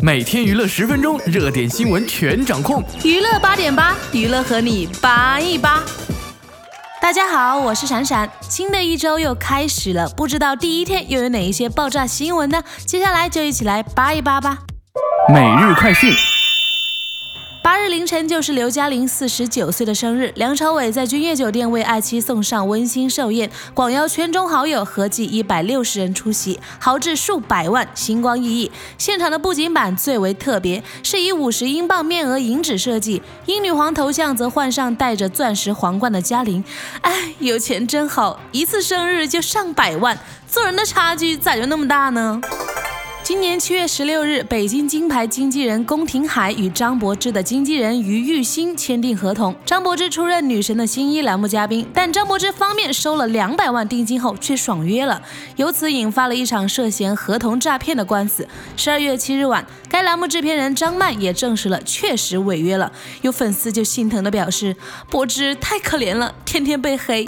每天娱乐十分钟，热点新闻全掌控。娱乐八点八，娱乐和你八一八。大家好，我是闪闪。新的一周又开始了，不知道第一天又有哪一些爆炸新闻呢？接下来就一起来扒一扒吧。每日快讯。日凌晨就是刘嘉玲四十九岁的生日，梁朝伟在君悦酒店为爱妻送上温馨寿宴，广邀圈中好友合计一百六十人出席，豪掷数百万，星光熠熠。现场的布景板最为特别，是以五十英镑面额银纸设计，英女皇头像则换上戴着钻石皇冠的嘉玲。哎，有钱真好，一次生日就上百万，做人的差距咋就那么大呢？今年七月十六日，北京金牌经纪人宫廷海与张柏芝的经纪人于玉兴签订合同，张柏芝出任《女神的新衣》栏目嘉宾，但张柏芝方面收了两百万定金后却爽约了，由此引发了一场涉嫌合同诈骗的官司。十二月七日晚，该栏目制片人张曼也证实了确实违约了，有粉丝就心疼的表示：“柏芝太可怜了，天天被黑。”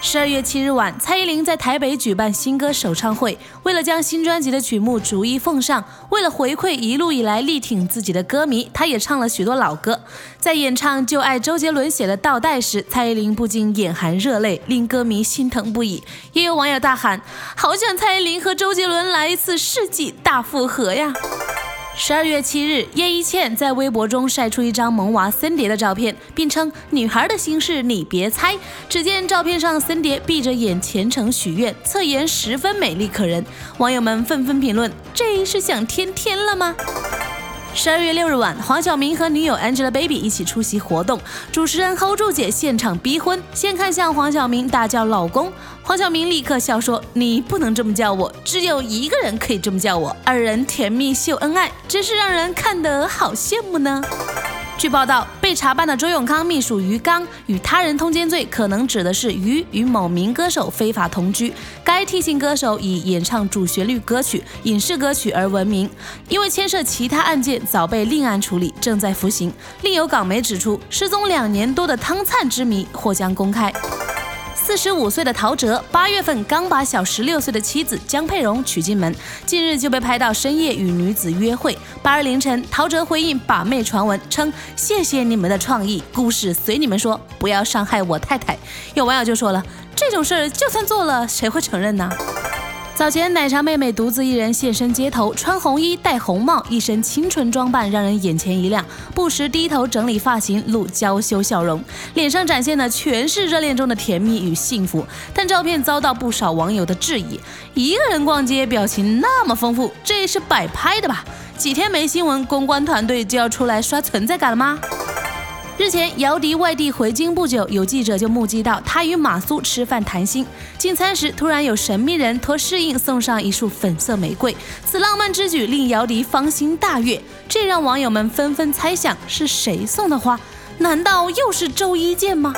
十二月七日晚，蔡依林在台北举办新歌首唱会。为了将新专辑的曲目逐一奉上，为了回馈一路以来力挺自己的歌迷，她也唱了许多老歌。在演唱《就爱周杰伦写的倒带》时，蔡依林不禁眼含热泪，令歌迷心疼不已。也有网友大喊：“好想蔡依林和周杰伦来一次世纪大复合呀！”十二月七日，叶一茜在微博中晒出一张萌娃森碟的照片，并称：“女孩的心事你别猜。”只见照片上森碟闭着眼虔诚许愿，侧颜十分美丽可人。网友们纷纷评论：“这是想天天了吗？”十二月六日晚，黄晓明和女友 Angelababy 一起出席活动，主持人 Hold 住姐现场逼婚，先看向黄晓明大叫老公，黄晓明立刻笑说：“你不能这么叫我，只有一个人可以这么叫我。”二人甜蜜秀恩爱，真是让人看得好羡慕呢。据报道，被查办的周永康秘书于刚与他人通奸罪，可能指的是于与某名歌手非法同居。该替型歌手以演唱主旋律歌曲、影视歌曲而闻名，因为牵涉其他案件，早被另案处理，正在服刑。另有港媒指出，失踪两年多的汤灿之谜或将公开。四十五岁的陶喆，八月份刚把小十六岁的妻子江佩蓉娶进门，近日就被拍到深夜与女子约会。八日凌晨，陶喆回应把妹传闻，称谢谢你们的创意，故事随你们说，不要伤害我太太。有网友就说了，这种事儿就算做了，谁会承认呢？早前，奶茶妹妹独自一人现身街头，穿红衣戴红帽，一身清纯装扮让人眼前一亮，不时低头整理发型，露娇羞笑容，脸上展现的全是热恋中的甜蜜与幸福。但照片遭到不少网友的质疑：一个人逛街，表情那么丰富，这是摆拍的吧？几天没新闻，公关团队就要出来刷存在感了吗？日前，姚笛外地回京不久，有记者就目击到他与马苏吃饭谈心。进餐时，突然有神秘人托侍应送上一束粉色玫瑰，此浪漫之举令姚笛芳心大悦，这让网友们纷纷猜想是谁送的花？难道又是周一见吗？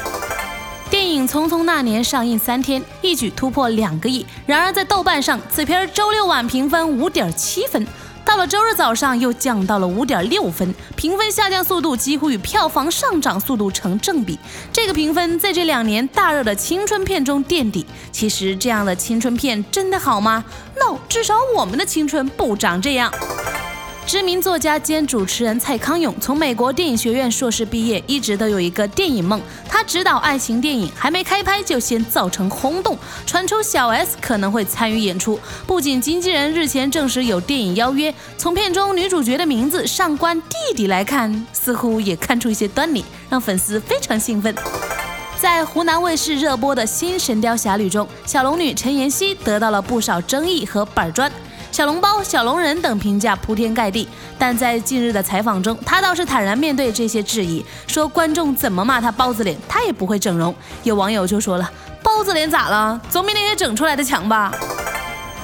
电影《匆匆那年》上映三天，一举突破两个亿。然而在豆瓣上，此片周六晚评分五点七分。到了周日早上，又降到了五点六分，评分下降速度几乎与票房上涨速度成正比。这个评分在这两年大热的青春片中垫底。其实这样的青春片真的好吗？No，至少我们的青春不长这样。知名作家兼主持人蔡康永从美国电影学院硕士毕业，一直都有一个电影梦。他执导爱情电影，还没开拍就先造成轰动，传出小 S 可能会参与演出。不仅经纪人日前证实有电影邀约，从片中女主角的名字上官弟弟来看，似乎也看出一些端倪，让粉丝非常兴奋。在湖南卫视热播的新《神雕侠侣》中，小龙女陈妍希得到了不少争议和板砖。小笼包、小龙人等评价铺天盖地，但在近日的采访中，他倒是坦然面对这些质疑，说观众怎么骂他包子脸，他也不会整容。有网友就说了：“包子脸咋了？总比那些整出来的强吧？”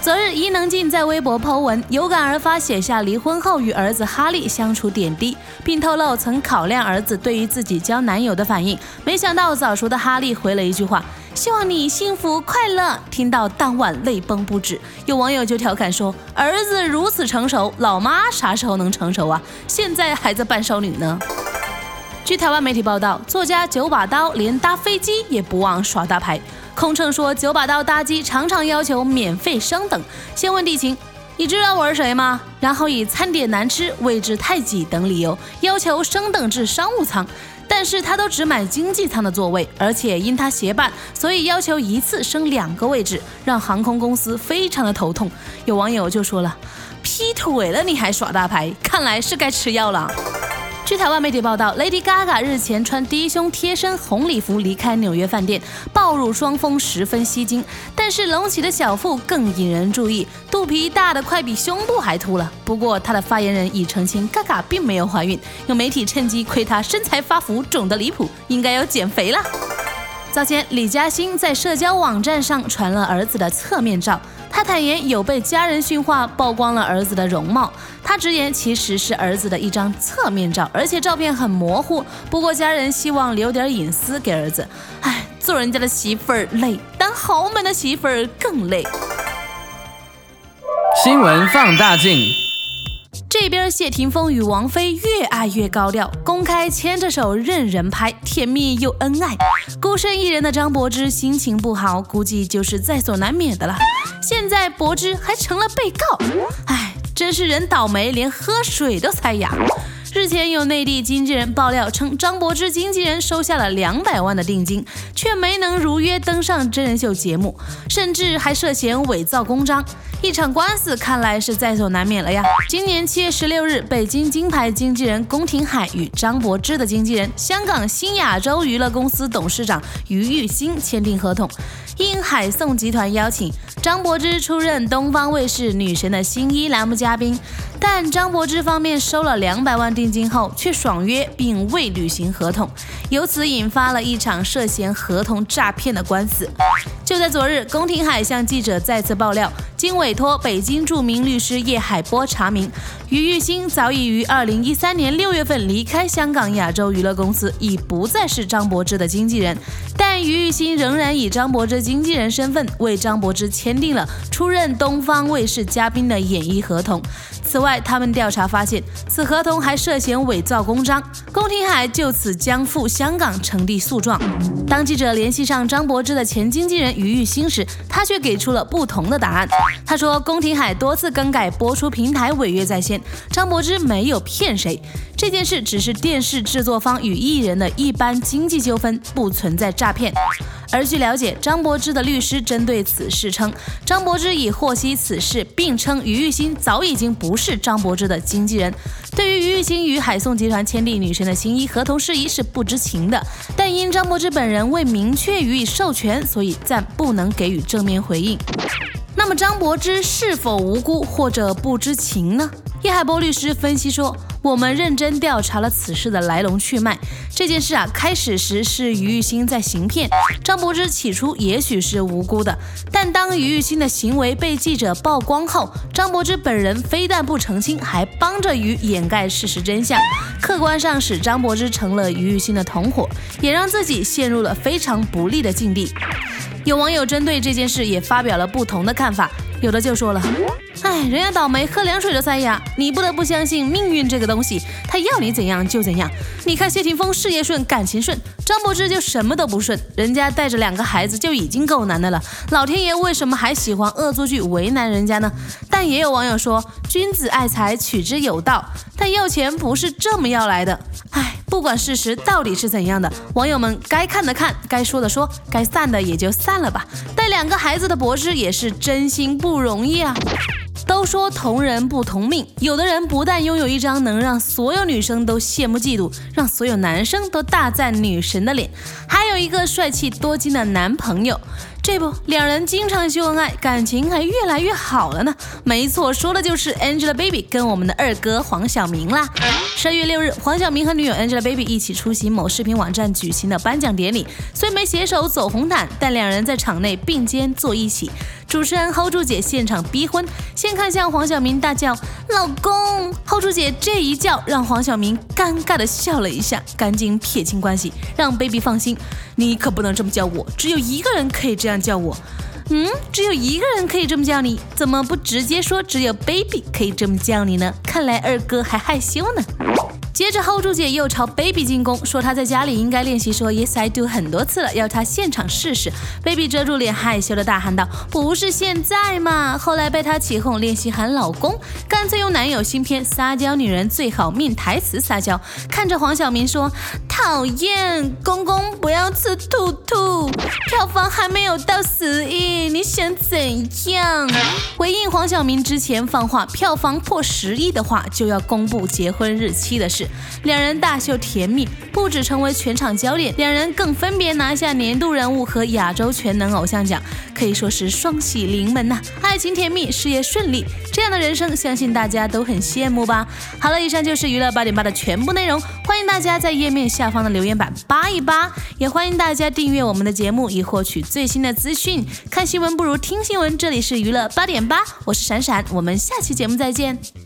昨日，伊能静在微博 Po 文，有感而发，写下离婚后与儿子哈利相处点滴，并透露曾考量儿子对于自己交男友的反应，没想到早熟的哈利回了一句话：“希望你幸福快乐。”听到当晚泪崩不止。有网友就调侃说：“儿子如此成熟，老妈啥时候能成熟啊？现在还在扮少女呢。”据台湾媒体报道，作家九把刀连搭飞机也不忘耍大牌。空乘说九把刀搭机常常要求免费升等，先问地勤，你知道我是谁吗？然后以餐点难吃、位置太挤等理由要求升等至商务舱，但是他都只买经济舱的座位，而且因他协办，所以要求一次升两个位置，让航空公司非常的头痛。有网友就说了：“劈腿了你还耍大牌，看来是该吃药了。”据台湾媒体报道，Lady Gaga 日前穿低胸贴身红礼服离开纽约饭店，暴露双峰十分吸睛。但是隆起的小腹更引人注意，肚皮大的快比胸部还凸了。不过她的发言人已澄清，Gaga 并没有怀孕。有媒体趁机窥她身材发福，肿得离谱，应该要减肥了。早前，李嘉欣在社交网站上传了儿子的侧面照。他坦言有被家人训话，曝光了儿子的容貌。他直言其实是儿子的一张侧面照，而且照片很模糊。不过家人希望留点隐私给儿子。唉，做人家的媳妇儿累，当豪门的媳妇儿更累。新闻放大镜。这边谢霆锋与王菲越爱越高调，公开牵着手任人拍，甜蜜又恩爱。孤身一人的张柏芝心情不好，估计就是在所难免的了。现在柏芝还成了被告，唉，真是人倒霉，连喝水都塞牙。日前有内地经纪人爆料称，张柏芝经纪人收下了两百万的定金，却没能如约登上真人秀节目，甚至还涉嫌伪造公章。一场官司看来是在所难免了呀。今年七月十六日，北京金牌经纪人宫廷海与张柏芝的经纪人香港新亚洲娱乐公司董事长于玉兴签订合同。应海颂集团邀请，张柏芝出任东方卫视女神的新一栏目嘉宾。但张柏芝方面收了两百万定金后，却爽约并未履行合同，由此引发了一场涉嫌合同诈骗的官司。就在昨日，宫廷海向记者再次爆料，经委托北京著名律师叶海波查明，于玉兴早已于二零一三年六月份离开香港亚洲娱乐公司，已不再是张柏芝的经纪人。但于玉兴仍然以张柏芝经纪人身份为张柏芝签订了出任东方卫视嘉宾的演艺合同。此外，他们调查发现，此合同还涉嫌伪造公章。宫廷海就此将赴香港成立诉状。当记者联系上张柏芝的前经纪人于玉兴时，他却给出了不同的答案。他说，宫廷海多次更改播出平台，违约在先，张柏芝没有骗谁。这件事只是电视制作方与艺人的一般经济纠纷，不存在诈骗。而据了解，张柏芝的律师针对此事称，张柏芝已获悉此事，并称于玉兴早已经不是是张柏芝的经纪人。对于于玉清与海颂集团签订女神的新衣合同事宜是不知情的，但因张柏芝本人未明确予以授权，所以暂不能给予正面回应。那么张柏芝是否无辜或者不知情呢？叶海波律师分析说。我们认真调查了此事的来龙去脉。这件事啊，开始时是于玉兴在行骗，张柏芝起初也许是无辜的。但当于玉兴的行为被记者曝光后，张柏芝本人非但不澄清，还帮着于掩盖事实真相，客观上使张柏芝成了于玉兴的同伙，也让自己陷入了非常不利的境地。有网友针对这件事也发表了不同的看法。有的就说了，哎，人家倒霉，喝凉水都塞牙。你不得不相信命运这个东西，他要你怎样就怎样。你看谢霆锋事业顺，感情顺，张柏芝就什么都不顺。人家带着两个孩子就已经够难的了，老天爷为什么还喜欢恶作剧为难人家呢？但也有网友说，君子爱财，取之有道。但要钱不是这么要来的。哎，不管事实到底是怎样的，网友们该看的看，该说的说，该散的也就散了吧。带两个孩子的柏芝也是真心。不容易啊！都说同人不同命，有的人不但拥有一张能让所有女生都羡慕嫉妒，让所有男生都大赞女神的脸，还有一个帅气多金的男朋友。这不，两人经常秀恩爱，感情还越来越好了呢。没错，说的就是 Angelababy 跟我们的二哥黄晓明啦。十二月六日，黄晓明和女友 Angelababy 一起出席某视频网站举行的颁奖典礼，虽没携手走红毯，但两人在场内并肩坐一起。主持人 Hold 住姐现场逼婚，先看向黄晓明大叫“老公 ”，Hold 住姐这一叫让黄晓明尴尬的笑了一下，赶紧撇清关系，让 Baby 放心，你可不能这么叫我，只有一个人可以这样。叫我，嗯，只有一个人可以这么叫你，怎么不直接说只有 baby 可以这么叫你呢？看来二哥还害羞呢。接着 hold 住姐又朝 baby 进攻，说她在家里应该练习说 yes I do 很多次了，要她现场试试。baby 遮住脸，害羞的大喊道：“不是现在嘛！”后来被她起哄，练习喊老公，干脆用男友新片《撒娇女人最好命》台词撒娇，看着黄晓明说：“讨厌，公公不要吃兔兔，票房还没有到十亿，你想怎样？”回应黄晓明之前放话，票房破十亿的话就要公布结婚日期的事。两人大秀甜蜜，不止成为全场焦点，两人更分别拿下年度人物和亚洲全能偶像奖，可以说是双喜临门呐！爱情甜蜜，事业顺利，这样的人生，相信大家都很羡慕吧？好了，以上就是娱乐八点八的全部内容，欢迎大家在页面下方的留言板扒一扒，也欢迎大家订阅我们的节目，以获取最新的资讯。看新闻不如听新闻，这里是娱乐八点八，我是闪闪，我们下期节目再见。